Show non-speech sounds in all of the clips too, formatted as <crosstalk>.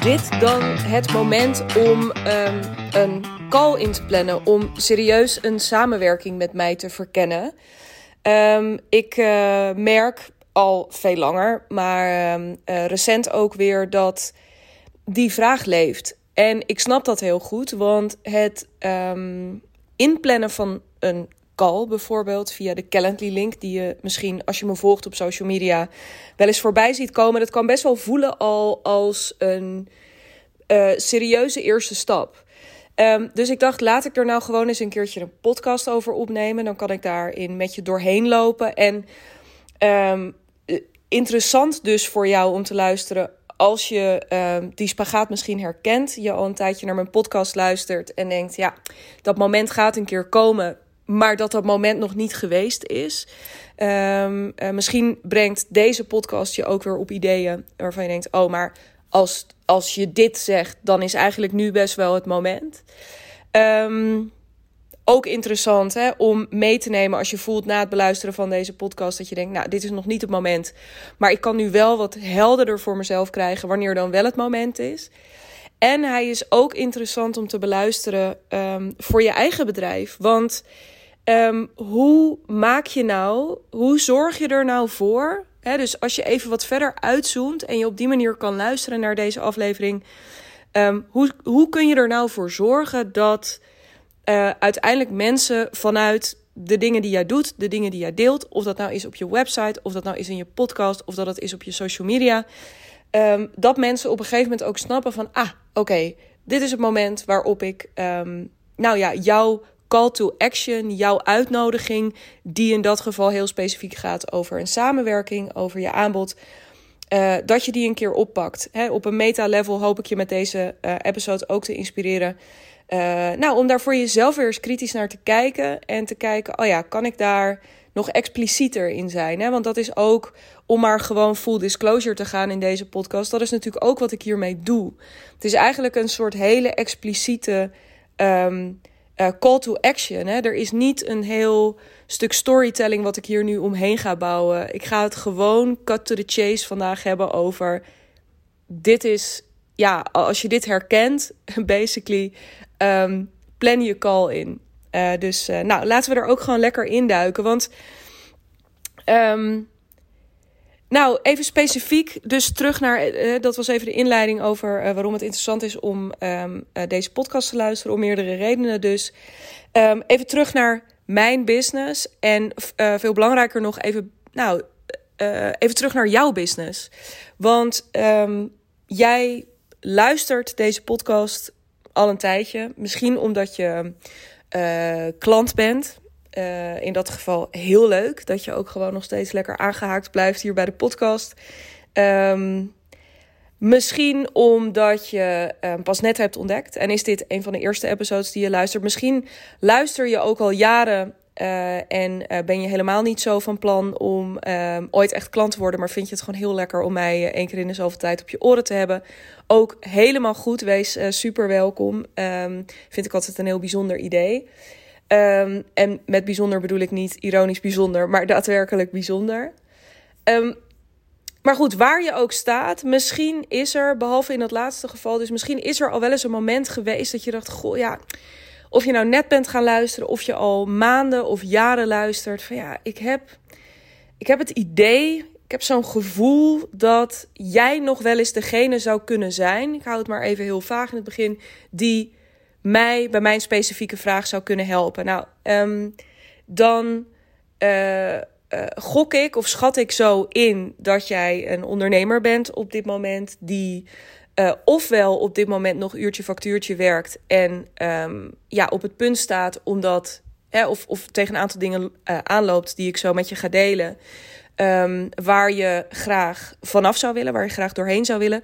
dit dan het moment om um, een call in te plannen. Om serieus een samenwerking met mij te verkennen. Um, ik uh, merk al veel langer, maar um, uh, recent ook weer dat die vraag leeft. En ik snap dat heel goed, want het inplannen van een call bijvoorbeeld via de Calendly-link, die je misschien als je me volgt op social media wel eens voorbij ziet komen. Dat kan best wel voelen al als een uh, serieuze eerste stap. Um, dus ik dacht, laat ik er nou gewoon eens een keertje een podcast over opnemen. Dan kan ik daarin met je doorheen lopen. En um, interessant dus voor jou om te luisteren als je um, die spagaat misschien herkent, je al een tijdje naar mijn podcast luistert en denkt, ja, dat moment gaat een keer komen maar dat dat moment nog niet geweest is. Um, uh, misschien brengt deze podcast je ook weer op ideeën waarvan je denkt: oh, maar als, als je dit zegt, dan is eigenlijk nu best wel het moment. Um, ook interessant hè, om mee te nemen als je voelt na het beluisteren van deze podcast dat je denkt, nou, dit is nog niet het moment. Maar ik kan nu wel wat helderder voor mezelf krijgen wanneer dan wel het moment is. En hij is ook interessant om te beluisteren um, voor je eigen bedrijf. Want Um, hoe maak je nou, hoe zorg je er nou voor? Hè, dus als je even wat verder uitzoomt en je op die manier kan luisteren naar deze aflevering, um, hoe, hoe kun je er nou voor zorgen dat uh, uiteindelijk mensen vanuit de dingen die jij doet, de dingen die jij deelt, of dat nou is op je website, of dat nou is in je podcast, of dat het is op je social media, um, dat mensen op een gegeven moment ook snappen van, ah, oké, dit is het moment waarop ik, nou ja, jouw call to action, jouw uitnodiging, die in dat geval heel specifiek gaat over een samenwerking, over je aanbod. Uh, dat je die een keer oppakt. Op een meta-level hoop ik je met deze uh, episode ook te inspireren. Uh, nou, om daar voor jezelf weer eens kritisch naar te kijken. En te kijken, oh ja, kan ik daar nog explicieter in zijn? Hè? Want dat is ook, om maar gewoon full disclosure te gaan in deze podcast. Dat is natuurlijk ook wat ik hiermee doe. Het is eigenlijk een soort hele expliciete um, uh, call to action. Hè? Er is niet een heel stuk storytelling wat ik hier nu omheen ga bouwen. Ik ga het gewoon cut to the chase vandaag hebben over. Dit is, ja, als je dit herkent, <laughs> basically, um, plan je call in. Uh, dus uh, nou, laten we er ook gewoon lekker induiken. Want um, nou, even specifiek, dus terug naar, uh, dat was even de inleiding over uh, waarom het interessant is om um, uh, deze podcast te luisteren, om meerdere redenen dus. Um, even terug naar mijn business en veel belangrijker nog even, nou, even terug naar jouw business. Want um, jij luistert deze podcast al een tijdje, misschien omdat je klant bent uh, in dat geval heel leuk dat je ook gewoon nog steeds lekker aangehaakt blijft hier bij de podcast. Um, misschien omdat je um, pas net hebt ontdekt en is dit een van de eerste episodes die je luistert. Misschien luister je ook al jaren uh, en uh, ben je helemaal niet zo van plan om um, ooit echt klant te worden, maar vind je het gewoon heel lekker om mij één keer in de zoveel tijd op je oren te hebben. Ook helemaal goed, wees super welkom. vind ik altijd een heel bijzonder idee. Um, en met bijzonder bedoel ik niet ironisch bijzonder, maar daadwerkelijk bijzonder. Um, maar goed, waar je ook staat, misschien is er, behalve in dat laatste geval, dus misschien is er al wel eens een moment geweest dat je dacht: Goh, ja, of je nou net bent gaan luisteren, of je al maanden of jaren luistert. Van ja, ik heb, ik heb het idee, ik heb zo'n gevoel dat jij nog wel eens degene zou kunnen zijn. Ik hou het maar even heel vaag in het begin, die mij bij mijn specifieke vraag zou kunnen helpen. Nou, um, dan uh, uh, gok ik of schat ik zo in dat jij een ondernemer bent op dit moment die uh, ofwel op dit moment nog uurtje factuurtje werkt en um, ja, op het punt staat omdat hè, of, of tegen een aantal dingen aanloopt die ik zo met je ga delen. Um, waar je graag vanaf zou willen, waar je graag doorheen zou willen.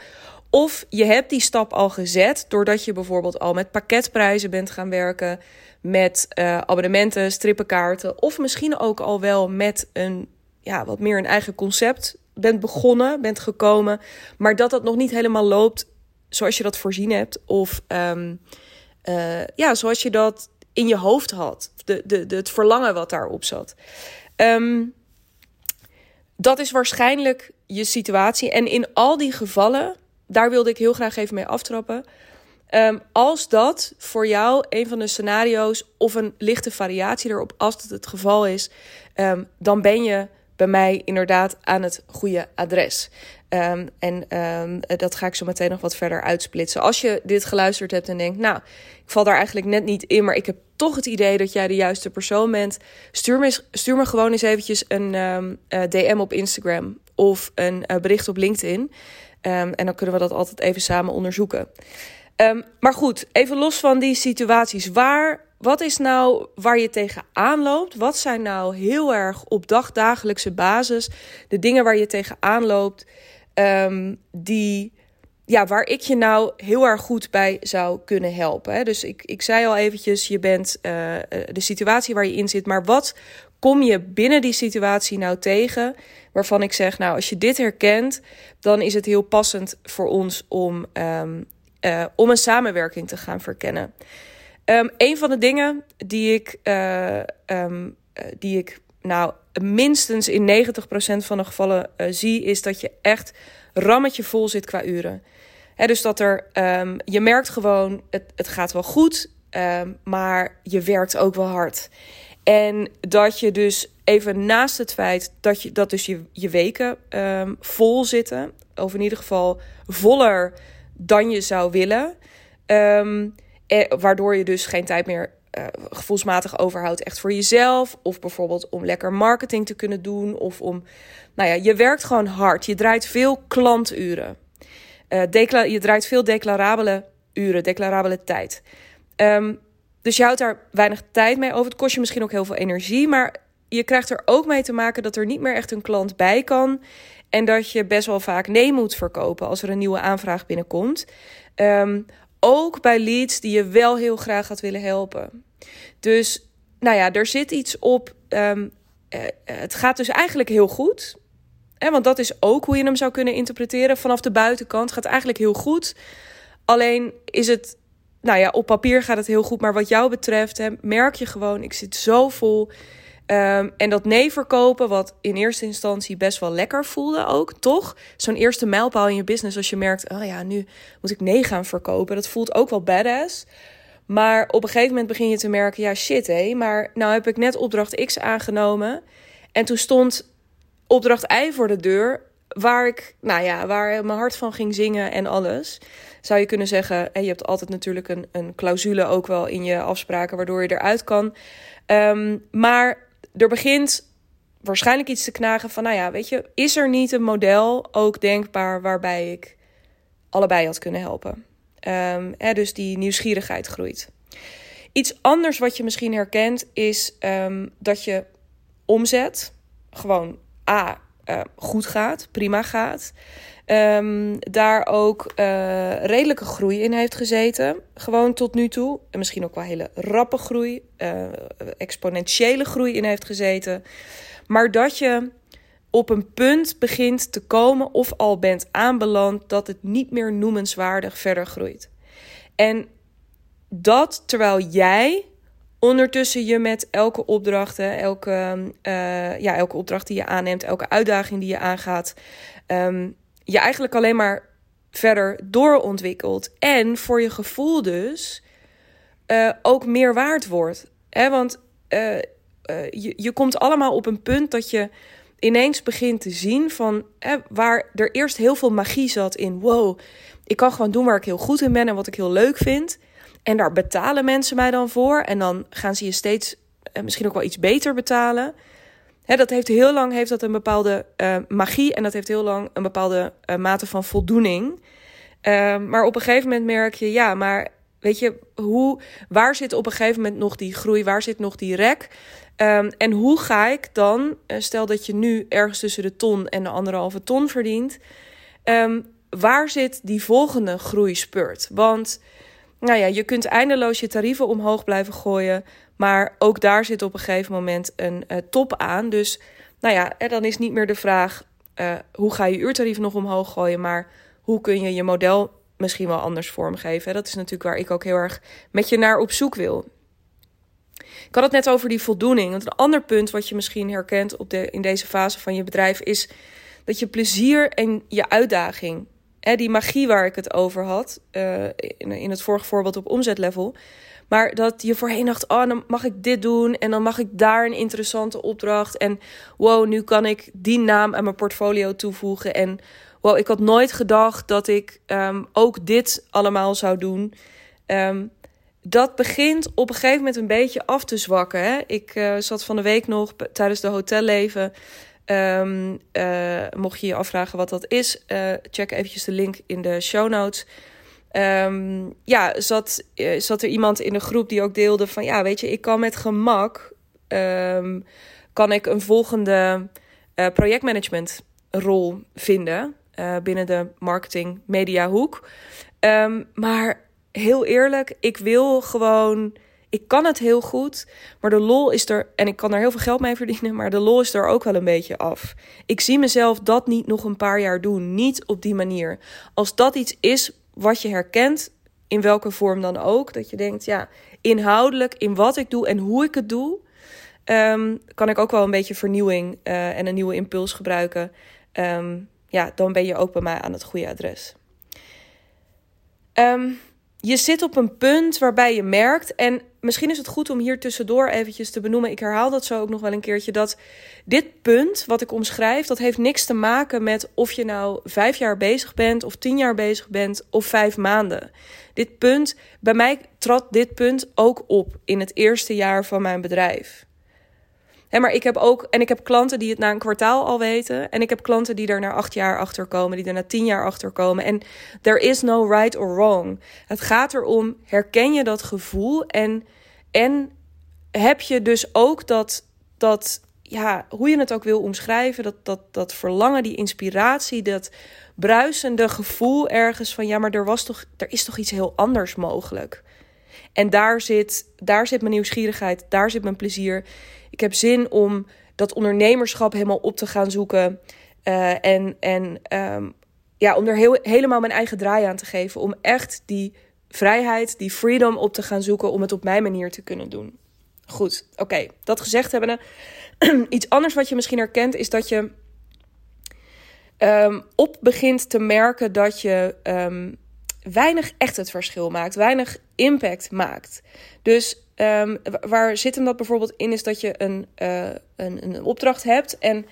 Of je hebt die stap al gezet doordat je bijvoorbeeld al met pakketprijzen bent gaan werken, met uh, abonnementen, strippenkaarten, of misschien ook al wel met een ja, wat meer een eigen concept bent begonnen, bent gekomen, maar dat dat nog niet helemaal loopt zoals je dat voorzien hebt, of um, uh, ja, zoals je dat in je hoofd had, de, de, de, het verlangen wat daarop zat. Um, dat is waarschijnlijk je situatie. En in al die gevallen daar wilde ik heel graag even mee aftrappen. Ehm, als dat voor jou een van de scenario's of een lichte variatie erop, als dat het geval is, ehm, dan ben je bij mij inderdaad aan het goede adres. Um, en dat ga ik zo meteen nog wat verder uitsplitsen. Als je dit geluisterd hebt en denkt, nou, ik val daar eigenlijk net niet in, maar ik heb toch het idee dat jij de juiste persoon bent, stuur me, stuur me gewoon eens eventjes een DM op Instagram of een uh, bericht op LinkedIn. En dan kunnen we dat altijd even samen onderzoeken. maar goed, even los van die situaties. Waar wat is nou waar je tegenaan loopt? Wat zijn nou heel erg op dagdagelijkse basis de dingen waar je tegenaan loopt, um, die, ja, waar ik je nou heel erg goed bij zou kunnen helpen? Hè? Dus ik, ik zei al eventjes, je bent uh, de situatie waar je in zit, maar wat kom je binnen die situatie nou tegen? Waarvan ik zeg, nou, als je dit herkent, dan is het heel passend voor ons om, um, uh, om een samenwerking te gaan verkennen. Um, een van de dingen die ik, uh, um, die ik nou minstens in 90% van de gevallen zie, is dat je echt rammetje vol zit qua uren. Dus dat er, je merkt gewoon, het, het gaat wel goed, maar je werkt ook wel hard. En dat je dus even naast het feit dat, je, dat dus je, je weken vol zitten, of in ieder geval voller dan je zou willen. Um, eh, waardoor je dus geen tijd meer uh, gevoelsmatig overhoudt echt voor jezelf. Of bijvoorbeeld om lekker marketing te kunnen doen. Of om, nou ja, je werkt gewoon hard. Je draait veel klanturen. Uh, je draait veel declarabele uren, declarabele tijd. Um, dus je houdt daar weinig tijd mee over. Het kost je misschien ook heel veel energie. Maar je krijgt er ook mee te maken dat er niet meer echt een klant bij kan. En dat je best wel vaak nee moet verkopen als er een nieuwe aanvraag binnenkomt. Um, ook bij leads die je wel heel graag had willen helpen. Dus nou ja, er zit iets op. Um, uh, het gaat dus eigenlijk heel goed. Hè, want dat is ook hoe je hem zou kunnen interpreteren. Vanaf de buitenkant gaat eigenlijk heel goed. Alleen is het, nou ja, op papier gaat het heel goed. Maar wat jou betreft, hè, merk je gewoon, ik zit zo vol. Um, en dat nee verkopen, wat in eerste instantie best wel lekker voelde ook, toch? Zo'n eerste mijlpaal in je business als je merkt, oh ja, nu moet ik nee gaan verkopen. Dat voelt ook wel badass. Maar op een gegeven moment begin je te merken, ja shit hé, maar nou heb ik net opdracht X aangenomen. En toen stond opdracht Y voor de deur, waar ik, nou ja, waar mijn hart van ging zingen en alles. Zou je kunnen zeggen, en je hebt altijd natuurlijk een, een clausule ook wel in je afspraken, waardoor je eruit kan. Um, maar er begint waarschijnlijk iets te knagen van, nou ja, weet je, is er niet een model ook denkbaar waarbij ik allebei had kunnen helpen? Um, hè, dus die nieuwsgierigheid groeit. Iets anders wat je misschien herkent is um, dat je omzet gewoon A, uh, goed gaat, prima gaat. Um, daar ook uh, redelijke groei in heeft gezeten. Gewoon tot nu toe. En misschien ook wel hele rappe groei, uh, exponentiële groei in heeft gezeten. Maar dat je op een punt begint te komen of al bent aanbeland dat het niet meer noemenswaardig verder groeit. En dat terwijl jij ondertussen je met elke opdracht, elke, uh, ja, elke opdracht die je aanneemt, elke uitdaging die je aangaat, um, je eigenlijk alleen maar verder doorontwikkelt. En voor je gevoel dus uh, ook meer waard wordt. Hè? Want uh, je, je komt allemaal op een punt dat je ineens begint te zien van waar er eerst heel veel magie zat in. Wow, ik kan gewoon doen waar ik heel goed in ben en wat ik heel leuk vind. En daar betalen mensen mij dan voor. En dan gaan ze je steeds misschien ook wel iets beter betalen dat heeft heel lang heeft dat een bepaalde uh, magie en dat heeft heel lang een bepaalde uh, mate van voldoening. Uh, maar op een gegeven moment merk je, ja, maar weet je, hoe, waar zit op een gegeven moment nog die groei? Waar zit nog die rek? Um, en hoe ga ik dan, eh, stel dat je nu ergens tussen de ton en de anderhalve ton verdient, um, waar zit die volgende groeispurt? Want nou ja, je kunt eindeloos je tarieven omhoog blijven gooien. Maar ook daar zit op een gegeven moment een uh, top aan. Dus nou ja, dan is niet meer de vraag uh, hoe ga je uurtarief nog omhoog gooien, maar hoe kun je je model misschien wel anders vormgeven. Dat is natuurlijk waar ik ook heel erg met je naar op zoek wil. Ik had het net over die voldoening. Want een ander punt wat je misschien herkent op de, in deze fase van je bedrijf is dat je plezier en je uitdaging Die magie waar ik het over had, uh, in, in het vorige voorbeeld op omzetlevel. Maar dat je voorheen dacht, oh, dan mag ik dit doen en dan mag ik daar een interessante opdracht. En wow, nu kan ik die naam aan mijn portfolio toevoegen. En wow, ik had nooit gedacht dat ik um, ook dit allemaal zou doen. Um, dat begint op een gegeven moment een beetje af te zwakken. Hè? Ik uh, zat van de week nog tijdens de hotelleven. Um, mocht je je afvragen wat dat is, uh, check eventjes de link in de show notes. Um, ja, zat, zat er iemand in de groep die ook deelde van... ja, weet je, ik kan met gemak... Um, kan ik een volgende projectmanagement rol vinden... binnen de marketing media hoek. maar heel eerlijk, ik wil gewoon. Ik kan het heel goed, maar de lol is er. En ik kan er heel veel geld mee verdienen, maar de lol is er ook wel een beetje af. Ik zie mezelf dat niet nog een paar jaar doen. Niet op die manier. Als dat iets is wat je herkent, in welke vorm dan ook, dat je denkt, ja, inhoudelijk in wat ik doe en hoe ik het doe, um, kan ik ook wel een beetje vernieuwing uh, en een nieuwe impuls gebruiken. Um, ja, dan ben je ook bij mij aan het goede adres. Um, je zit op een punt waarbij je merkt, en misschien is het goed om hier tussendoor eventjes te benoemen, ik herhaal dat zo ook nog wel een keertje, dat dit punt wat ik omschrijf, dat heeft niks te maken met of je nou vijf jaar bezig bent, of tien jaar bezig bent, of vijf maanden. Dit punt, bij mij trad dit punt ook op in het eerste jaar van mijn bedrijf maar ik heb ook, en ik heb klanten die het na een kwartaal al weten. En ik heb klanten die er na acht jaar achter komen, die er na tien jaar achter komen. En there is no right or wrong. Het gaat erom, herken je dat gevoel en, en heb je dus ook dat, dat, ja, hoe je het ook wil omschrijven, dat, dat, dat verlangen, die inspiratie, dat bruisende gevoel ergens van, ja, maar er, was toch, er is toch iets heel anders mogelijk. En daar zit, daar zit mijn nieuwsgierigheid, daar zit mijn plezier. Ik heb zin om dat ondernemerschap helemaal op te gaan zoeken. Uh, en en um, ja, om er heel, helemaal mijn eigen draai aan te geven. Om echt die vrijheid, die freedom op te gaan zoeken. Om het op mijn manier te kunnen doen. Goed, oké. Dat gezegd hebbende. <clears throat> Iets anders wat je misschien herkent is dat je um, op begint te merken dat je um, weinig echt het verschil maakt. Weinig impact maakt. Dus Um, waar zit hem dat bijvoorbeeld in, is dat je een, uh, een, een opdracht hebt en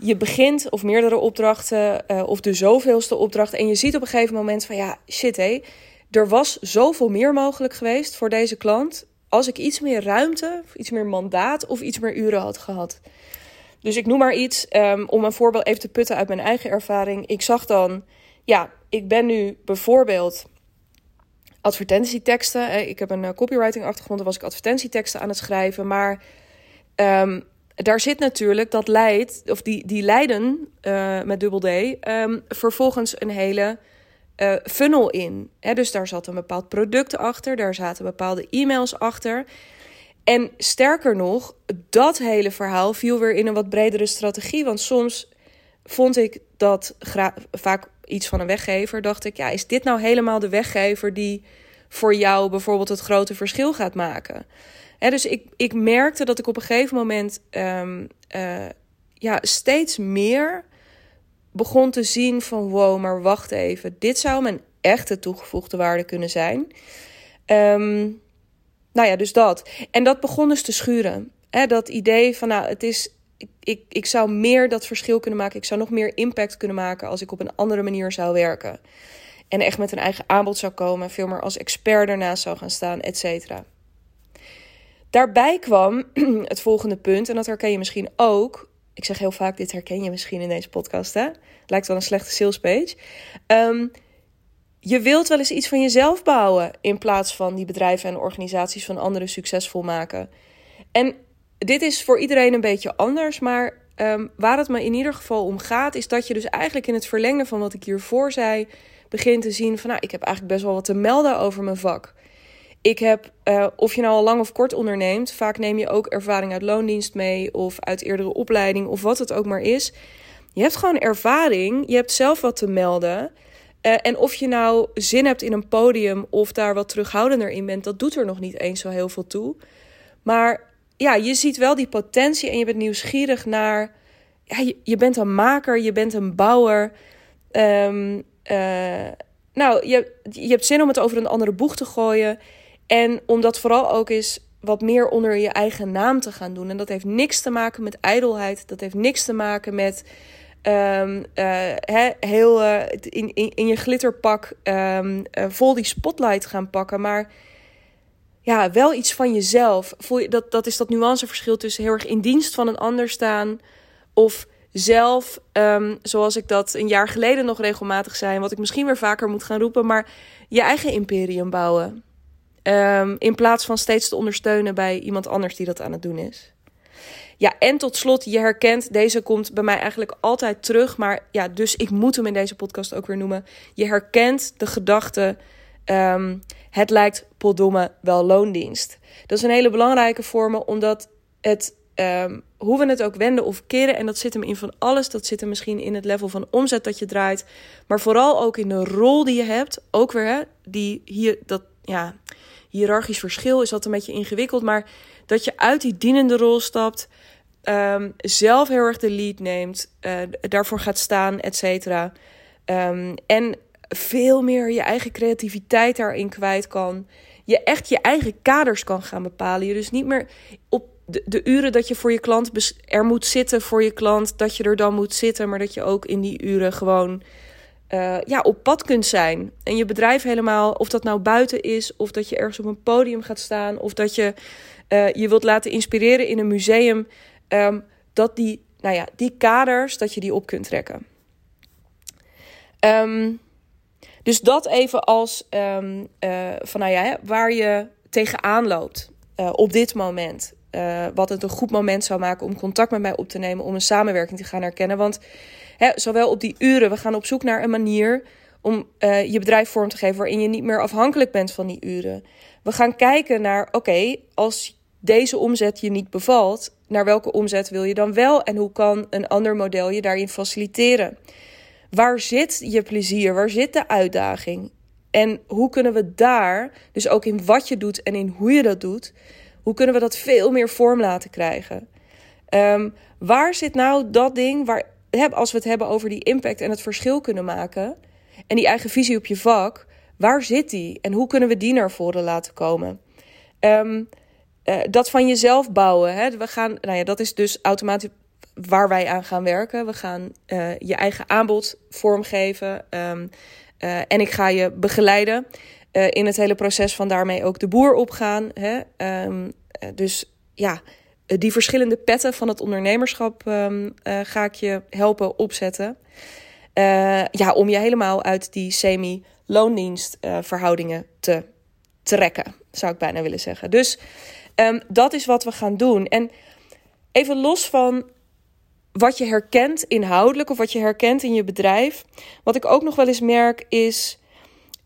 je begint, of meerdere opdrachten, uh, of de zoveelste opdracht, en je ziet op een gegeven moment van ja, shit hé, er was zoveel meer mogelijk geweest voor deze klant als ik iets meer ruimte, iets meer mandaat of iets meer uren had gehad. Dus ik noem maar iets um, om een voorbeeld even te putten uit mijn eigen ervaring. Ik zag dan, ja, ik ben nu bijvoorbeeld advertentieteksten. Ik heb een eh, copywriting achtergrond, dan was ik advertentieteksten aan het schrijven. Maar um, daar zit natuurlijk dat leidt, of die, die leiden uh, met dubbel D, um, vervolgens een hele uh, funnel in. He, dus daar zat een bepaald product achter, daar zaten bepaalde e-mails achter. En sterker nog, dat hele verhaal viel weer in een wat bredere strategie. Want soms vond ik dat vaak iets van een weggever. Dacht ik, ja, is dit nou helemaal de weggever die voor jou bijvoorbeeld het grote verschil gaat maken? He, dus ik, ik merkte dat ik op een gegeven moment um, uh, ja, steeds meer begon te zien van wow, maar wacht even, dit zou mijn echte toegevoegde waarde kunnen zijn. Um, nou ja, dus dat. En dat begon dus te schuren. Dat idee van nou, het is ik, ik, ik zou meer dat verschil kunnen maken. Ik zou nog meer impact kunnen maken als ik op een andere manier zou werken. En echt met een eigen aanbod zou komen. Veel meer als expert ernaast zou gaan staan, et cetera. Daarbij kwam <clears throat> het volgende punt. En dat herken je misschien ook. Ik zeg heel vaak, dit herken je misschien in deze podcast. Hè? Lijkt wel een slechte salespage. Um, je wilt wel eens iets van jezelf bouwen. In plaats van die bedrijven en organisaties van anderen succesvol maken. En dit is voor iedereen een beetje anders, maar um, waar het me in ieder geval om gaat, is dat je dus eigenlijk in het verlengen van wat ik hiervoor zei, begint te zien van, nou, ik heb eigenlijk best wel wat te melden over mijn vak. Ik heb, uh, of je nou al lang of kort onderneemt, vaak neem je ook ervaring uit loondienst mee of uit eerdere opleiding of wat het ook maar is. Je hebt gewoon ervaring, je hebt zelf wat te melden. Uh, en of je nou zin hebt in een podium of daar wat terughoudender in bent, dat doet er nog niet eens zo heel veel toe. Maar ja, je ziet wel die potentie en je bent nieuwsgierig naar. Ja, je, bent een maker, je bent een bouwer. Um, nou, je, je hebt zin om het over een andere boeg te gooien. En om dat vooral ook eens wat meer onder je eigen naam te gaan doen. En dat heeft niks te maken met ijdelheid. Dat heeft niks te maken met um, heel uh, in, in, in je glitterpak um, vol die spotlight gaan pakken. Maar ja, wel iets van jezelf. Voel je, dat, dat is dat nuanceverschil tussen heel erg in dienst van een ander staan. Of zelf, um, zoals ik dat een jaar geleden nog regelmatig zei. En wat ik misschien weer vaker moet gaan roepen. Maar je eigen imperium bouwen. Um, in plaats van steeds te ondersteunen bij iemand anders die dat aan het doen is. Ja, en tot slot, je herkent, deze komt bij mij eigenlijk altijd terug. Maar ja, dus ik moet hem in deze podcast ook weer noemen. Je herkent de gedachte, um, het lijkt potdomme wel loondienst. Dat is een hele belangrijke voor me, omdat het, um, hoe we het ook wenden of keren, en dat zit hem in van alles. Dat zit hem misschien in het level van omzet dat je draait. Maar vooral ook in de rol die je hebt. Ook weer, hè, die hier, dat, ja, hiërarchisch verschil is dat een beetje ingewikkeld. Maar dat je uit die dienende rol stapt, um, zelf heel erg de lead neemt, uh, daarvoor gaat staan, et cetera. Um, en veel meer je eigen creativiteit daarin kwijt kan. Je echt je eigen kaders kan gaan bepalen. Je dus niet meer op de, de uren dat je voor je klant er moet zitten voor je klant, dat je er dan moet zitten, maar dat je ook in die uren gewoon uh, ja, op pad kunt zijn. En je bedrijf helemaal, of dat nou buiten is, of dat je ergens op een podium gaat staan, of dat je uh, je wilt laten inspireren in een museum. Um, dat die, nou ja, die kaders, dat je die op kunt trekken. Um, dus dat even als um, uh, van nou ja, waar je tegenaan loopt op dit moment. Wat het een goed moment zou maken om contact met mij op te nemen, om een samenwerking te gaan herkennen. Want hè, zowel op die uren, we gaan op zoek naar een manier om uh, je bedrijf vorm te geven waarin je niet meer afhankelijk bent van die uren. We gaan kijken naar, oké, als deze omzet je niet bevalt, naar welke omzet wil je dan wel en hoe kan een ander model je daarin faciliteren? Waar zit je plezier? Waar zit de uitdaging? En hoe kunnen we daar, dus ook in wat je doet en in hoe je dat doet, hoe kunnen we dat veel meer vorm laten krijgen? Um, waar zit nou dat ding waar, als we het hebben over die impact en het verschil kunnen maken en die eigen visie op je vak, waar zit die en hoe kunnen we die naar voren laten komen? Um, uh, dat van jezelf bouwen. Hè? We gaan, nou ja, dat is dus automatisch waar wij aan gaan werken. We gaan uh, je eigen aanbod vormgeven. Um, uh, en ik ga je begeleiden in het hele proces van daarmee ook de boer opgaan. Hè? Um, dus ja, die verschillende petten van het ondernemerschap um, ga ik je helpen opzetten. ja, om je helemaal uit die semi-loondienstverhoudingen te trekken, zou ik bijna willen zeggen. Dus Um, dat is wat we gaan doen. En even los van wat je herkent inhoudelijk of wat je herkent in je bedrijf. Wat ik ook nog wel eens merk is.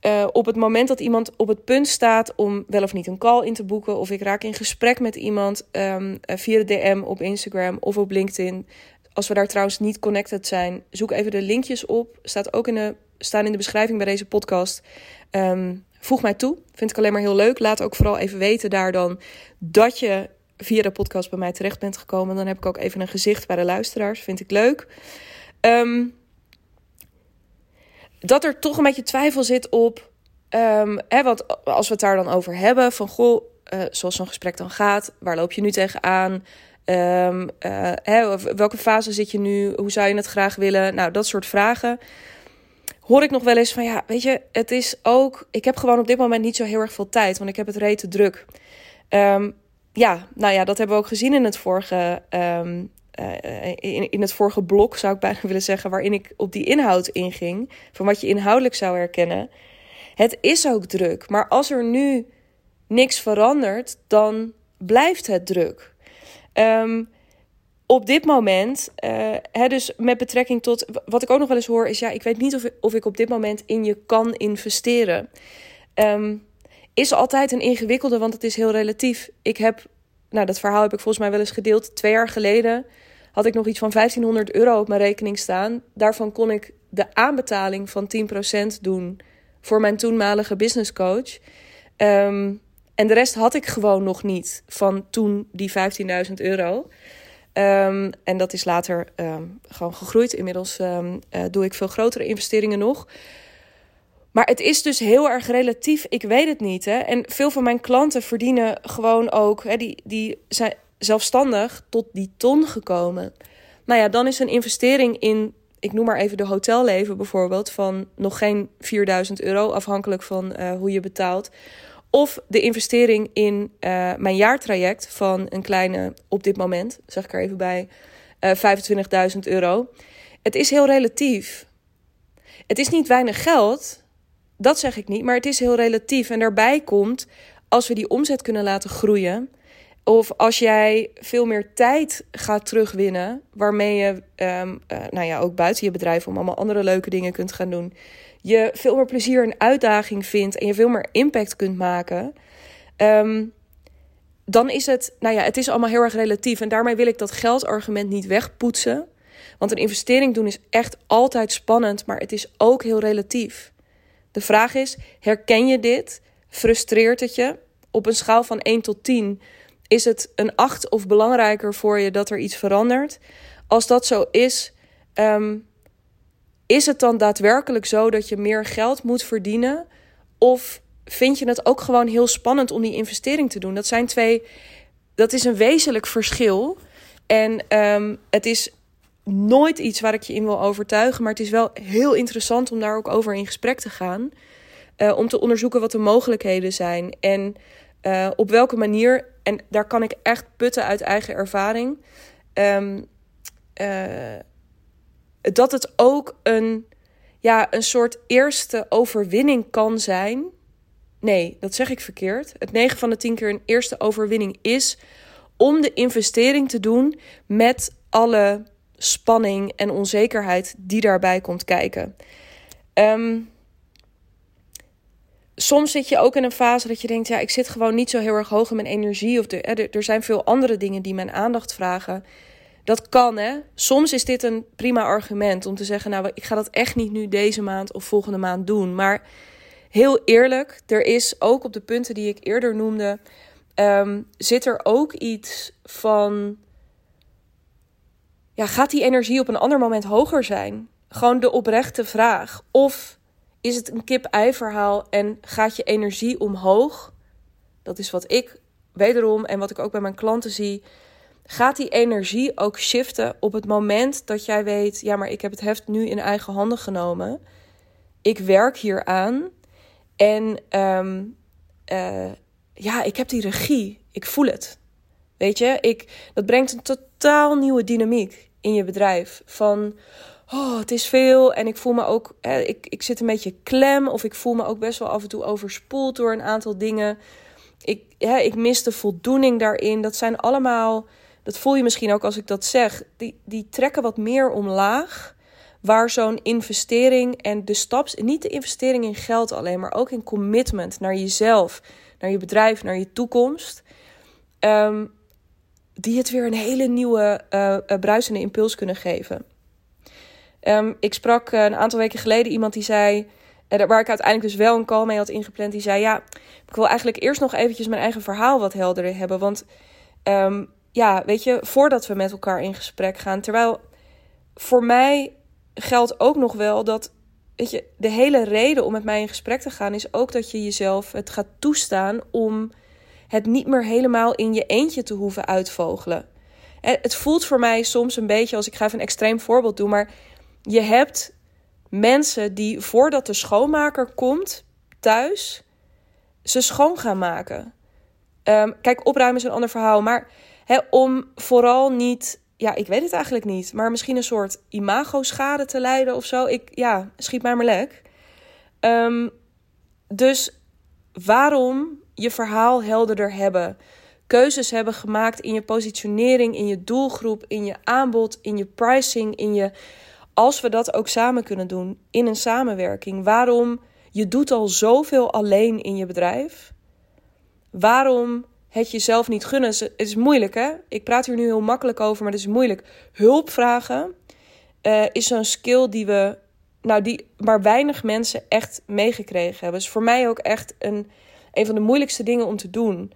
Uh, op het moment dat iemand op het punt staat om wel of niet een call in te boeken, of ik raak in gesprek met iemand um, via de DM op Instagram of op LinkedIn. Als we daar trouwens niet connected zijn, zoek even de linkjes op. Staat ook in de, staan in de beschrijving bij deze podcast. Um, Voeg mij toe. Vind ik alleen maar heel leuk. Laat ook vooral even weten daar dan dat je via de podcast bij mij terecht bent gekomen. Dan heb ik ook even een gezicht bij de luisteraars. Vind ik leuk. Um, dat er toch een beetje twijfel zit op. Um, hè, want als we het daar dan over hebben, van goh, uh, zoals zo'n gesprek dan gaat, waar loop je nu tegenaan? Um, hè, welke fase zit je nu? Hoe zou je het graag willen? Nou, dat soort vragen hoor ik nog wel eens van ja, weet je, het is ook. Ik heb gewoon op dit moment niet zo heel erg veel tijd, want ik heb het rete druk. Um, ja, nou ja, dat hebben we ook gezien in het vorige. Uh, in, in het vorige blok zou ik bijna <laughs> willen zeggen, waarin ik op die inhoud inging, van wat je inhoudelijk zou herkennen. Het is ook druk, maar als er nu niks verandert, dan blijft het druk. Um, op dit moment, uh, hè, dus met betrekking tot wat ik ook nog wel eens hoor, is ja, ik weet niet of, of ik op dit moment in je kan investeren. Um, is altijd een ingewikkelde, want het is heel relatief. Ik heb, nou, dat verhaal heb ik volgens mij wel eens gedeeld. Twee jaar geleden had ik nog iets van 1500 euro op mijn rekening staan. Daarvan kon ik de aanbetaling van 10% doen voor mijn toenmalige business coach. Um, en de rest had ik gewoon nog niet van toen die 15.000 euro. Um, en dat is later um, gewoon gegroeid. Inmiddels uh, doe ik veel grotere investeringen nog. Maar het is dus heel erg relatief. Ik weet het niet. Hè? En veel van mijn klanten verdienen gewoon ook. Hè, die, die zijn zelfstandig tot die ton gekomen. Nou ja, dan is een investering in, ik noem maar even de hotelleven bijvoorbeeld, van nog geen 4000 euro, afhankelijk van uh, hoe je betaalt. Of de investering in uh, mijn jaartraject van een kleine, op dit moment, zeg ik er even bij, uh, 25.000 euro. Het is heel relatief. Het is niet weinig geld, dat zeg ik niet, maar het is heel relatief. En daarbij komt, als we die omzet kunnen laten groeien, of als jij veel meer tijd gaat terugwinnen, waarmee je, um, uh, nou ja, ook buiten je bedrijf om allemaal andere leuke dingen kunt gaan doen, je veel meer plezier en uitdaging vindt en je veel meer impact kunt maken, um, dan is het, nou ja, het is allemaal heel erg relatief. En daarmee wil ik dat geldargument niet wegpoetsen. Want een investering doen is echt altijd spannend, maar het is ook heel relatief. De vraag is: herken je dit? Frustreert het je? Op een schaal van 1 tot 10 is het een 8 of belangrijker voor je dat er iets verandert? Als dat zo is, um, is het dan daadwerkelijk zo dat je meer geld moet verdienen? Of vind je het ook gewoon heel spannend om die investering te doen? Dat zijn twee. Dat is een wezenlijk verschil. En um, het is nooit iets waar ik je in wil overtuigen. Maar het is wel heel interessant om daar ook over in gesprek te gaan. Uh, om te onderzoeken wat de mogelijkheden zijn. En uh, op welke manier. En daar kan ik echt putten uit eigen ervaring. Um, uh, dat het ook een, ja, een soort eerste overwinning kan zijn. Nee, dat zeg ik verkeerd. Het 9 van de 10 keer een eerste overwinning is om de investering te doen met alle spanning en onzekerheid die daarbij komt kijken. Um, soms zit je ook in een fase dat je denkt: ja, ik zit gewoon niet zo heel erg hoog in mijn energie. Of er, er zijn veel andere dingen die mijn aandacht vragen. Dat kan, hè? Soms is dit een prima argument om te zeggen: Nou, ik ga dat echt niet nu deze maand of volgende maand doen. Maar heel eerlijk, er is ook op de punten die ik eerder noemde, um, zit er ook iets van ja, gaat die energie op een ander moment hoger zijn? Gewoon de oprechte vraag. Of is het een kip-ei verhaal en gaat je energie omhoog? Dat is wat ik wederom en wat ik ook bij mijn klanten zie. Gaat die energie ook shiften op het moment dat jij weet: ja, maar ik heb het heft nu in eigen handen genomen. Ik werk hier aan en um, uh, ja, ik heb die regie. Ik voel het. Weet je, ik, dat brengt een totaal nieuwe dynamiek in je bedrijf. Van, oh, het is veel en ik voel me ook, ik, ik zit een beetje klem of ik voel me ook best wel af en toe overspoeld door een aantal dingen. Ik, hè, ik mis de voldoening daarin. Dat zijn allemaal, dat voel je misschien ook als ik dat zeg, die, die trekken wat meer omlaag. Waar zo'n investering en de staps, niet de investering in geld alleen, maar ook in commitment naar jezelf, naar je bedrijf, naar je toekomst. Um, die het weer een hele nieuwe uh, bruisende impuls kunnen geven. Um, ik sprak uh, een aantal weken geleden iemand die zei, waar ik uiteindelijk dus wel een call mee had ingepland, die zei: Ja, ik wil eigenlijk eerst nog eventjes mijn eigen verhaal wat helderder hebben. Want um, ja, weet je, voordat we met elkaar in gesprek gaan. Terwijl voor mij geldt ook nog wel dat, weet je, de hele reden om met mij in gesprek te gaan is ook dat je jezelf het gaat toestaan om het niet meer helemaal in je eentje te hoeven uitvogelen. Het voelt voor mij soms een beetje als ik ga even een extreem voorbeeld doen, maar je hebt mensen die voordat de schoonmaker komt thuis ze schoon gaan maken. Um, kijk, opruimen is een ander verhaal, maar om vooral niet, ja, ik weet het eigenlijk niet, maar misschien een soort imago-schade te leiden of zo. Ik, ja, schiet mij maar lek. Um, dus waarom je verhaal helderder hebben. Keuzes hebben gemaakt in je positionering, in je doelgroep, in je aanbod, in je pricing, in je. Als we dat ook samen kunnen doen in een samenwerking. Waarom je doet al zoveel alleen in je bedrijf? Waarom het jezelf niet gunnen? Het is moeilijk, hè? Ik praat hier nu heel makkelijk over, maar het is moeilijk. Hulp vragen uh, is zo'n skill die we, nou, die maar weinig mensen echt meegekregen hebben. is voor mij ook echt een een van de moeilijkste dingen om te doen.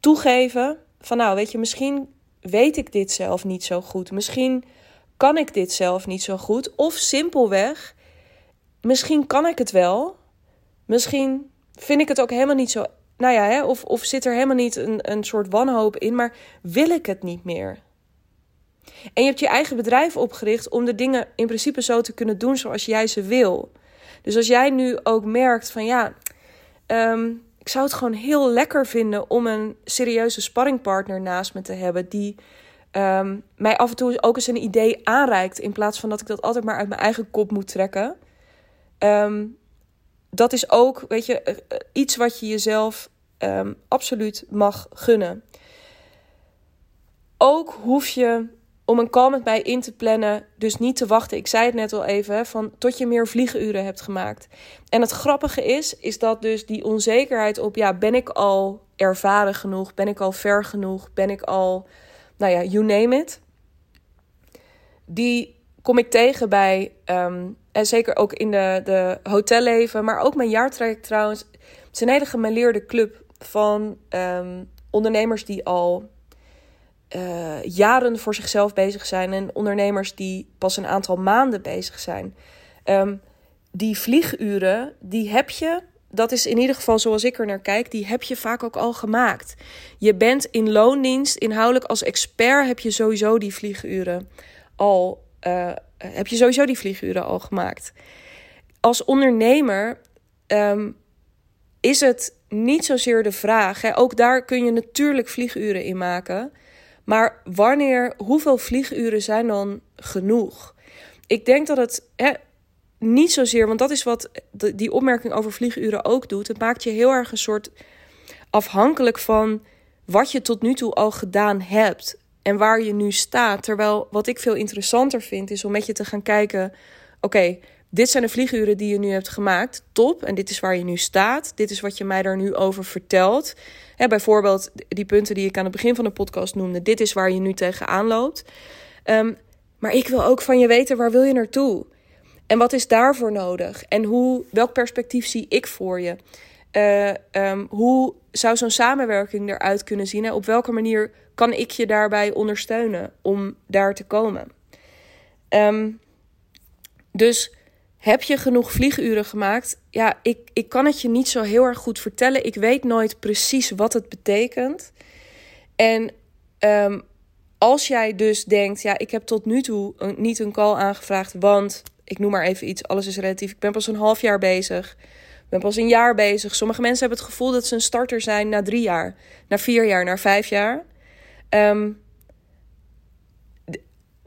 Toegeven van nou, weet je, misschien weet ik dit zelf niet zo goed. Misschien kan ik dit zelf niet zo goed. Of simpelweg, misschien kan ik het wel, Misschien vind ik het ook helemaal niet zo. Nou ja, hè, of, of zit er helemaal niet een, een soort wanhoop in, maar wil ik het niet meer? En je hebt je eigen bedrijf opgericht om de dingen in principe zo te kunnen doen zoals jij ze wil. Dus als jij nu ook merkt van ja, ehm, ik zou het gewoon heel lekker vinden om een serieuze sparringpartner naast me te hebben die Ehm, mij af en toe ook eens een idee aanreikt. In plaats van dat ik dat altijd maar uit mijn eigen kop moet trekken. Ehm, dat is ook, weet je, eh, eh, iets wat je jezelf um, absoluut mag gunnen. Ook hoef je om een call met mij in te plannen, dus niet te wachten. Ik zei het net al even, van tot je meer vliegenuren hebt gemaakt. En het grappige is, is dat dus die onzekerheid op, ja, ben ik al ervaren genoeg? Ben ik al ver genoeg? Ben ik al nou ja, you name it. Die kom ik tegen bij, ehm, en zeker ook in de, de hotelleven, maar ook mijn jaartraject trouwens. Het is een hele gemeleerde club van ehm, ondernemers die al uh, jaren voor zichzelf bezig zijn en ondernemers die pas een aantal maanden bezig zijn. Ehm, die vlieguren, die heb je dat is in ieder geval zoals ik er naar kijk, die heb je vaak ook al gemaakt. Je bent in loondienst, inhoudelijk als expert heb je sowieso die vlieguren al, uh, heb je sowieso die vlieguren al gemaakt. Als ondernemer um, is het niet zozeer de vraag, hè, ook daar kun je natuurlijk vlieguren in maken, maar wanneer, hoeveel vlieguren zijn dan genoeg? Ik denk dat het, hè, niet zozeer, want dat is wat die opmerking over vlieguren ook doet. Het maakt je heel erg een soort afhankelijk van wat je tot nu toe al gedaan hebt en waar je nu staat. Terwijl wat ik veel interessanter vind is om met je te gaan kijken: oké, dit zijn de vlieguren die je nu hebt gemaakt. Top. En dit is waar je nu staat. Dit is wat je mij daar nu over vertelt. Bijvoorbeeld die punten die ik aan het begin van de podcast noemde. Dit is waar je nu tegenaan loopt. Um, maar ik wil ook van je weten waar wil je naartoe? En wat is daarvoor nodig? En hoe, welk perspectief zie ik voor je? Uh, um, hoe zou zo'n samenwerking eruit kunnen zien? En op welke manier kan ik je daarbij ondersteunen om daar te komen? Um, dus heb je genoeg vlieguren gemaakt? Ja, ik, ik kan het je niet zo heel erg goed vertellen. Ik weet nooit precies wat het betekent. En um, als jij dus denkt, ja, ik heb tot nu toe niet een call aangevraagd, want ik noem maar even iets, alles is relatief. Ik ben pas een half jaar bezig. Ik ben pas een jaar bezig. Sommige mensen hebben het gevoel dat ze een starter zijn na drie jaar, na vier jaar, na vijf jaar. Um,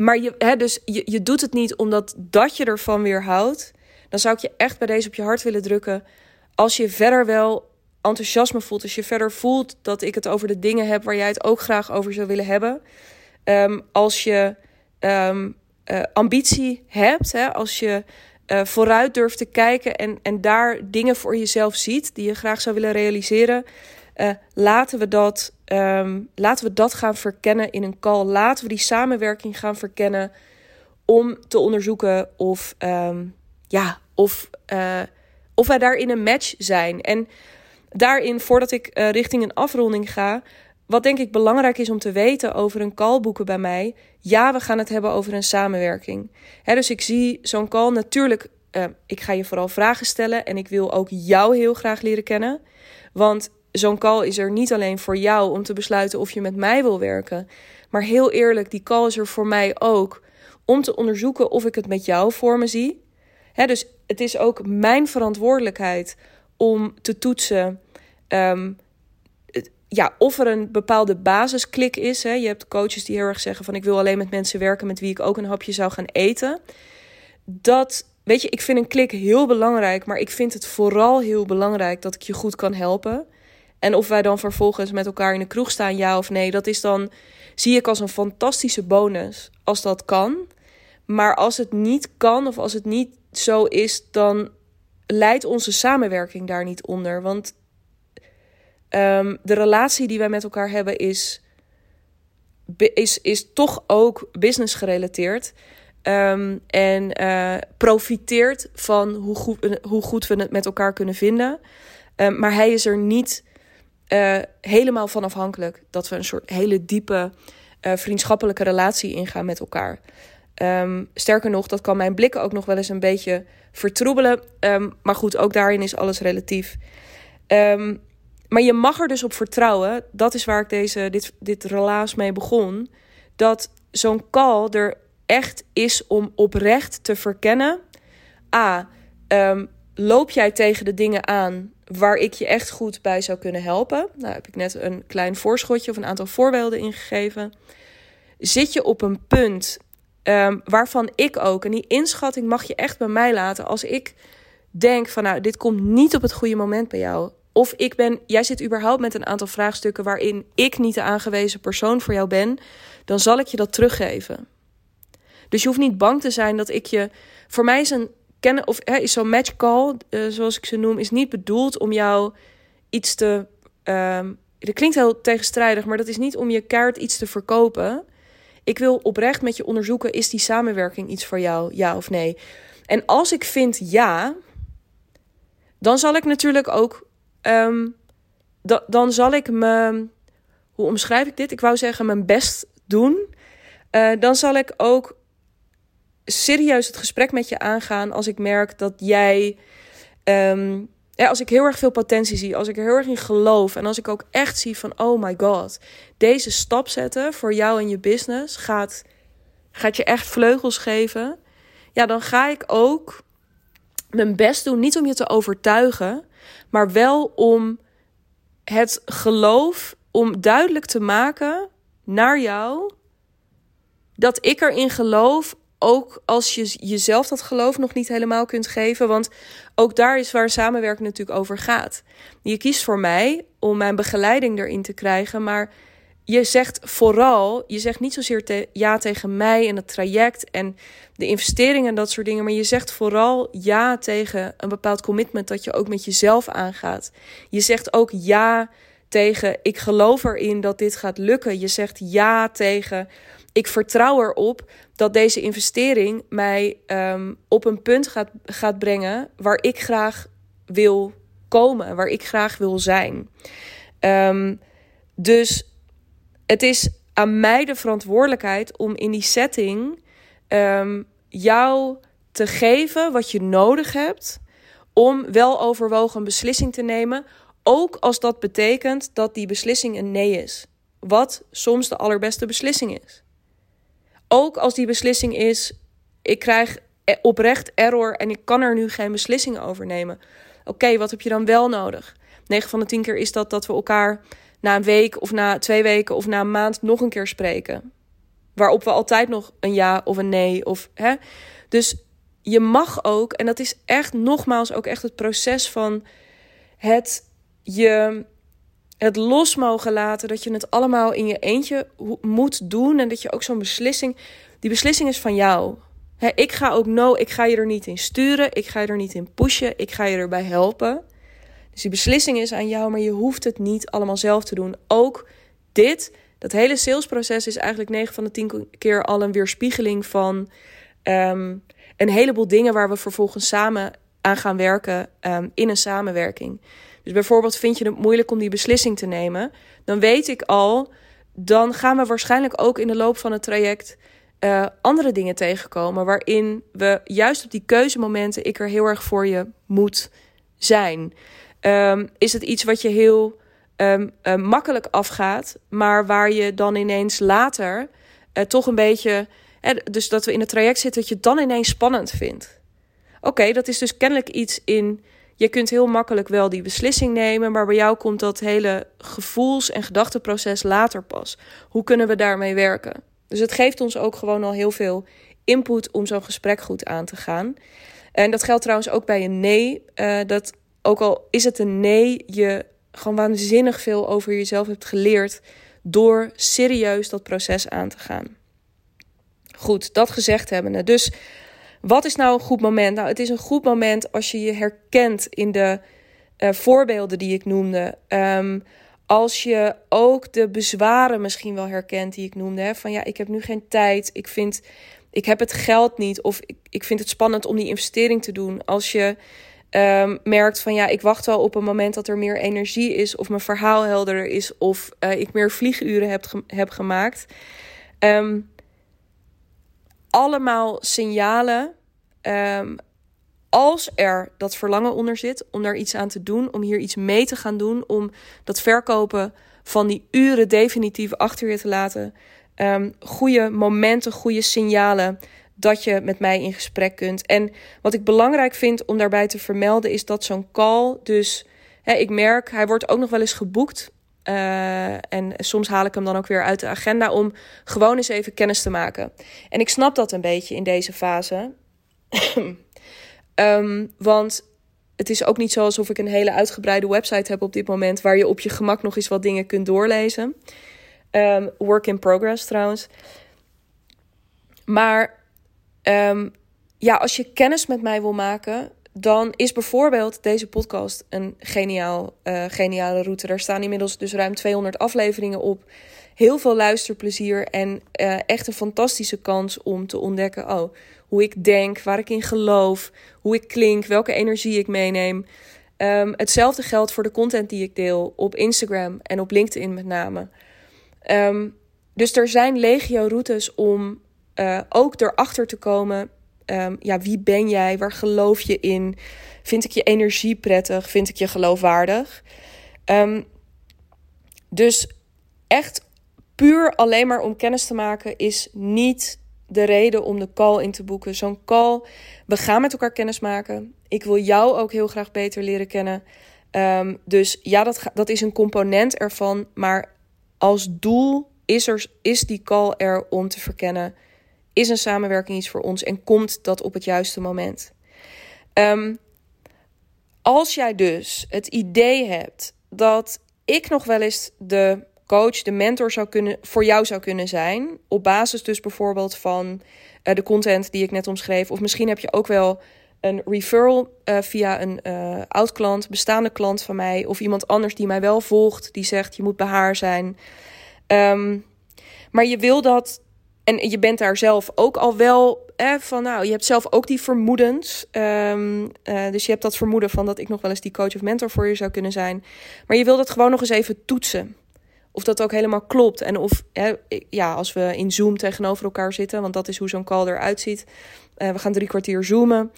maar je, hè, dus je, je doet het niet omdat dat je ervan weer houdt. Dan zou ik je echt bij deze op je hart willen drukken. Als je verder wel enthousiasme voelt, als je verder voelt dat ik het over de dingen heb waar jij het ook graag over zou willen hebben. Um, als je um, uh, ambitie hebt, hè, als je uh, vooruit durft te kijken en, en daar dingen voor jezelf ziet die je graag zou willen realiseren, uh, laten, we dat, um, laten we dat gaan verkennen in een call. Laten we die samenwerking gaan verkennen om te onderzoeken of, um, ja, of, of wij daarin een match zijn. En daarin, voordat ik richting een afronding ga, wat denk ik belangrijk is om te weten over een call boeken bij mij. Ja, we gaan het hebben over een samenwerking. dus ik zie zo'n call natuurlijk. Uh, ik ga je vooral vragen stellen en ik wil ook jou heel graag leren kennen. Want zo'n call is er niet alleen voor jou om te besluiten of je met mij wil werken. Maar heel eerlijk, die call is er voor mij ook om te onderzoeken of ik het met jou voor me zie. dus het is ook mijn verantwoordelijkheid om te toetsen. Um, ja, of er een bepaalde basisklik is. Je hebt coaches die heel erg zeggen van ik wil alleen met mensen werken met wie ik ook een hapje zou gaan eten. Dat, weet je, ik vind een klik heel belangrijk, maar ik vind het vooral heel belangrijk dat ik je goed kan helpen. En of wij dan vervolgens met elkaar in de kroeg staan, ja of nee, dat is dan, zie ik als een fantastische bonus als dat kan. Maar als het niet kan of als het niet zo is, dan leidt onze samenwerking daar niet onder. Want Um, de relatie die wij met elkaar hebben is, is, is toch ook business gerelateerd. Um, en uh, profiteert van hoe goed, hoe goed we het met elkaar kunnen vinden. Um, maar hij is er niet uh, helemaal van afhankelijk dat we een soort hele diepe uh, vriendschappelijke relatie ingaan met elkaar. Ehm, sterker nog, dat kan mijn blikken ook nog wel eens een beetje vertroebelen. Ehm, maar goed, ook daarin is alles relatief. Ehm, maar je mag er dus op vertrouwen. Dat is waar ik deze, dit, dit relaas mee begon. Dat zo'n call er echt is om oprecht te verkennen. A. loop jij tegen de dingen aan waar ik je echt goed bij zou kunnen helpen? Nou, heb ik net een klein voorschotje of een aantal voorbeelden ingegeven. Zit je op een punt Um, waarvan ik ook, en die inschatting mag je echt bij mij laten. Als ik denk van nou, dit komt niet op het goede moment bij jou. Of ik ben, jij zit überhaupt met een aantal vraagstukken waarin ik niet de aangewezen persoon voor jou ben, dan zal ik je dat teruggeven. Dus je hoeft niet bang te zijn dat ik je. Voor mij is een kennen of hè, is zo'n match call, uh, zoals ik ze noem, is niet bedoeld om jou iets te. Um, dat klinkt heel tegenstrijdig, maar dat is niet om je kaart iets te verkopen. Ik wil oprecht met je onderzoeken: is die samenwerking iets voor jou, ja of nee? En als ik vind ja, dan zal ik natuurlijk ook. Um, dan zal ik me. Hoe omschrijf ik dit? Ik wou zeggen mijn best doen. Uh, dan zal ik ook serieus het gesprek met je aangaan als ik merk dat jij um, ja, als ik heel erg veel potentie zie, als ik er heel erg in geloof en als ik ook echt zie van, oh my god, deze stap zetten voor jou en je business gaat, gaat je echt vleugels geven. Ja, dan ga ik ook mijn best doen, niet om je te overtuigen, maar wel om het geloof, om duidelijk te maken naar jou dat ik erin geloof ook als je jezelf dat geloof nog niet helemaal kunt geven. Want ook daar is waar samenwerking natuurlijk over gaat. Je kiest voor mij om mijn begeleiding erin te krijgen. Maar je zegt vooral, je zegt niet zozeer ja tegen mij en het traject en de investeringen en dat soort dingen. Maar je zegt vooral ja tegen een bepaald commitment dat je ook met jezelf aangaat. Je zegt ook ja tegen ik geloof erin dat dit gaat lukken. Je zegt ja tegen ik vertrouw erop dat deze investering mij um, op een punt gaat, gaat brengen waar ik graag wil komen, waar ik graag wil zijn. Um, dus het is aan mij de verantwoordelijkheid om in die setting um, jou te geven wat je nodig hebt om wel overwogen een beslissing te nemen, ook als dat betekent dat die beslissing een nee is. Wat soms de allerbeste beslissing is. Ook als die beslissing is, ik krijg e- oprecht error en ik kan er nu geen beslissingen over nemen. Oké, wat heb je dan wel nodig? 9 van de 10 keer is dat dat we elkaar na een week of na twee weken of na een maand nog een keer spreken. Waarop we altijd nog een ja of een nee of hè. Dus je mag ook, en dat is echt nogmaals ook echt het proces van het je het los mogen laten dat je het allemaal in je eentje moet doen en dat je ook zo'n beslissing, die beslissing is van jou. ik ga ook no, ik ga je er niet in sturen, ik ga je er niet in pushen, ik ga je erbij helpen. Dus die beslissing is aan jou, maar je hoeft het niet allemaal zelf te doen. Ook dit, dat hele salesproces is eigenlijk 9 van de 10 keer al een weerspiegeling van um, een heleboel dingen waar we vervolgens samen aan gaan werken um, in een samenwerking. Dus bijvoorbeeld vind je het moeilijk om die beslissing te nemen, dan weet ik al, dan gaan we waarschijnlijk ook in de loop van het traject uh, andere dingen tegenkomen waarin we juist op die keuzemomenten ik er heel erg voor je moet zijn. Um, is het iets wat je heel um, uh, makkelijk afgaat, maar waar je dan ineens later uh, toch een beetje, dus dat we in het traject zitten, dat je het dan ineens spannend vindt. Oké, dat is dus kennelijk iets in je kunt heel makkelijk wel die beslissing nemen, maar bij jou komt dat hele gevoels- en gedachteproces later pas. Hoe kunnen we daarmee werken? Dus het geeft ons ook gewoon al heel veel input om zo'n gesprek goed aan te gaan. En dat geldt trouwens ook bij een nee. Uh, dat ook al is het een nee, je gewoon waanzinnig veel over jezelf hebt geleerd door serieus dat proces aan te gaan. Goed, dat gezegd hebbende. Dus wat is nou een goed moment? Nou, het is een goed moment als je je herkent in de uh, voorbeelden die ik noemde. Um, als je ook de bezwaren misschien wel herkent die ik noemde. Van ja, ik heb nu geen tijd. Ik vind, ik heb het geld niet. Of ik, ik vind het spannend om die investering te doen. Als je um, merkt van ja, ik wacht wel op een moment dat er meer energie is. Of mijn verhaal helderder is. Of uh, ik meer vlieguren heb, heb gemaakt. Um, allemaal signalen. Ehm, als er dat verlangen onder zit om daar iets aan te doen, om hier iets mee te gaan doen, om dat verkopen van die uren definitief achter je te laten. Um, goede momenten, goede signalen dat je met mij in gesprek kunt. En wat ik belangrijk vind om daarbij te vermelden is dat zo'n call dus, hè, ik merk, hij wordt ook nog wel eens geboekt. Uh, en soms haal ik hem dan ook weer uit de agenda om gewoon eens even kennis te maken. En ik snap dat een beetje in deze fase. um, <clears throat> want het is ook niet zo alsof ik een hele uitgebreide website heb op dit moment waar je op je gemak nog eens wat dingen kunt doorlezen. Um, work in progress trouwens. Maar um, ja, als je kennis met mij wil maken, dan is bijvoorbeeld deze podcast een geniaal, uh, geniale route. Daar staan inmiddels dus ruim 200 afleveringen op. Heel veel luisterplezier en uh, echt een fantastische kans om te ontdekken oh, hoe ik denk, waar ik in geloof, hoe ik klink, welke energie ik meeneem. Um, hetzelfde geldt voor de content die ik deel op Instagram en op LinkedIn met name. Um, dus er zijn legio routes om uh, ook erachter te komen. Um, ja, wie ben jij? Waar geloof je in? Vind ik je energie prettig? Vind ik je geloofwaardig? Um, dus echt puur alleen maar om kennis te maken is niet de reden om de call in te boeken. Zo'n call, we gaan met elkaar kennis maken. Ik wil jou ook heel graag beter leren kennen. Um, dus ja, dat, dat is een component ervan. Maar als doel is, er, is die call er om te verkennen is een samenwerking iets voor ons en komt dat op het juiste moment? Um, als jij dus het idee hebt dat ik nog wel eens de coach, de mentor zou kunnen, voor jou zou kunnen zijn, op basis dus bijvoorbeeld van uh, de content die ik net omschreef, of misschien heb je ook wel een referral uh, via een uh, oud klant, bestaande klant van mij, of iemand anders die mij wel volgt, die zegt je moet bij haar zijn. Um, maar je wil dat en je bent daar zelf ook al wel eh, van, nou, je hebt zelf ook die vermoedens. Um, uh, dus je hebt dat vermoeden van dat ik nog wel eens die coach of mentor voor je zou kunnen zijn. Maar je wil dat gewoon nog eens even toetsen. Of dat ook helemaal klopt. En of, ja, als we in Zoom tegenover elkaar zitten, want dat is hoe zo'n call eruit ziet. Uh, we gaan drie kwartier zoomen.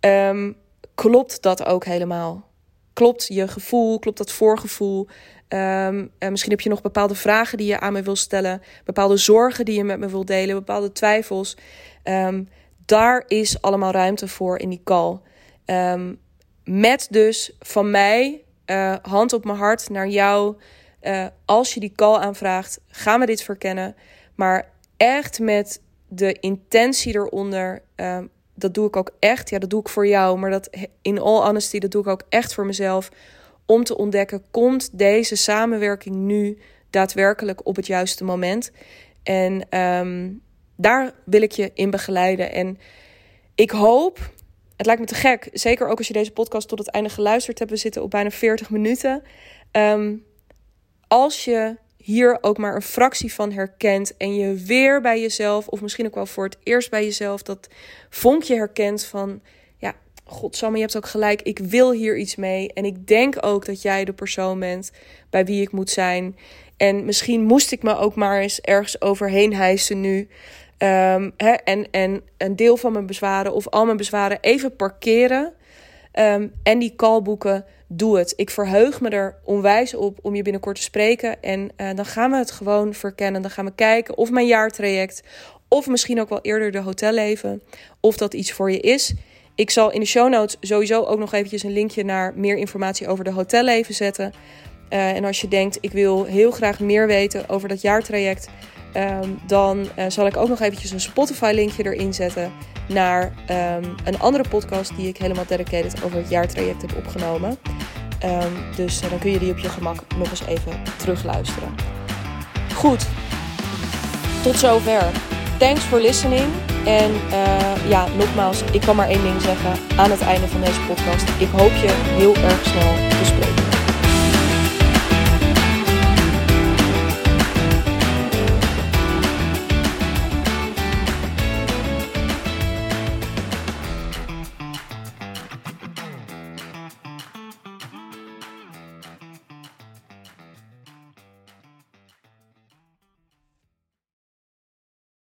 Um, klopt dat ook helemaal? Klopt je gevoel? Klopt dat voorgevoel? Um, misschien heb je nog bepaalde vragen die je aan me wil stellen, bepaalde zorgen die je met me wil delen, bepaalde twijfels. Um, daar is allemaal ruimte voor in die call. Um, met dus van mij, uh, hand op mijn hart, naar jou. Uh, als je die call aanvraagt, gaan we dit verkennen. Maar echt met de intentie eronder. dat doe ik ook echt. Ja, dat doe ik voor jou. Maar dat in all honesty, dat doe ik ook echt voor mezelf om te ontdekken, komt deze samenwerking nu daadwerkelijk op het juiste moment? En um, daar wil ik je in begeleiden. En ik hoop, het lijkt me te gek, zeker ook als je deze podcast tot het einde geluisterd hebt, we zitten op bijna 40 minuten. Um, als je hier ook maar een fractie van herkent en je weer bij jezelf, of misschien ook wel voor het eerst bij jezelf, dat vonkje herkent van Godsamme, je hebt ook gelijk. Ik wil hier iets mee. En ik denk ook dat jij de persoon bent bij wie ik moet zijn. En misschien moest ik me ook maar eens ergens overheen hijsen nu. Hè, en, en een deel van mijn bezwaren of al mijn bezwaren even parkeren. Um, en die call boeken. Doe het. Ik verheug me er onwijs op om je binnenkort te spreken. En uh, dan gaan we het gewoon verkennen. Dan gaan we kijken of mijn jaartraject. Of misschien ook wel eerder de hotelleven. Of dat iets voor je is. Ik zal in de show notes sowieso ook nog eventjes een linkje naar meer informatie over de hotelleven zetten. Uh, en als je denkt, ik wil heel graag meer weten over dat jaartraject, um, dan uh, zal ik ook nog eventjes een Spotify-linkje erin zetten naar um, een andere podcast die ik helemaal dedicated over het jaartraject heb opgenomen. Um, dus uh, dan kun je die op je gemak nog eens even terugluisteren. Goed, tot zover. Thanks for listening. En uh, ja, nogmaals, ik kan maar één ding zeggen aan het einde van deze podcast. Ik hoop je heel erg snel te spreken.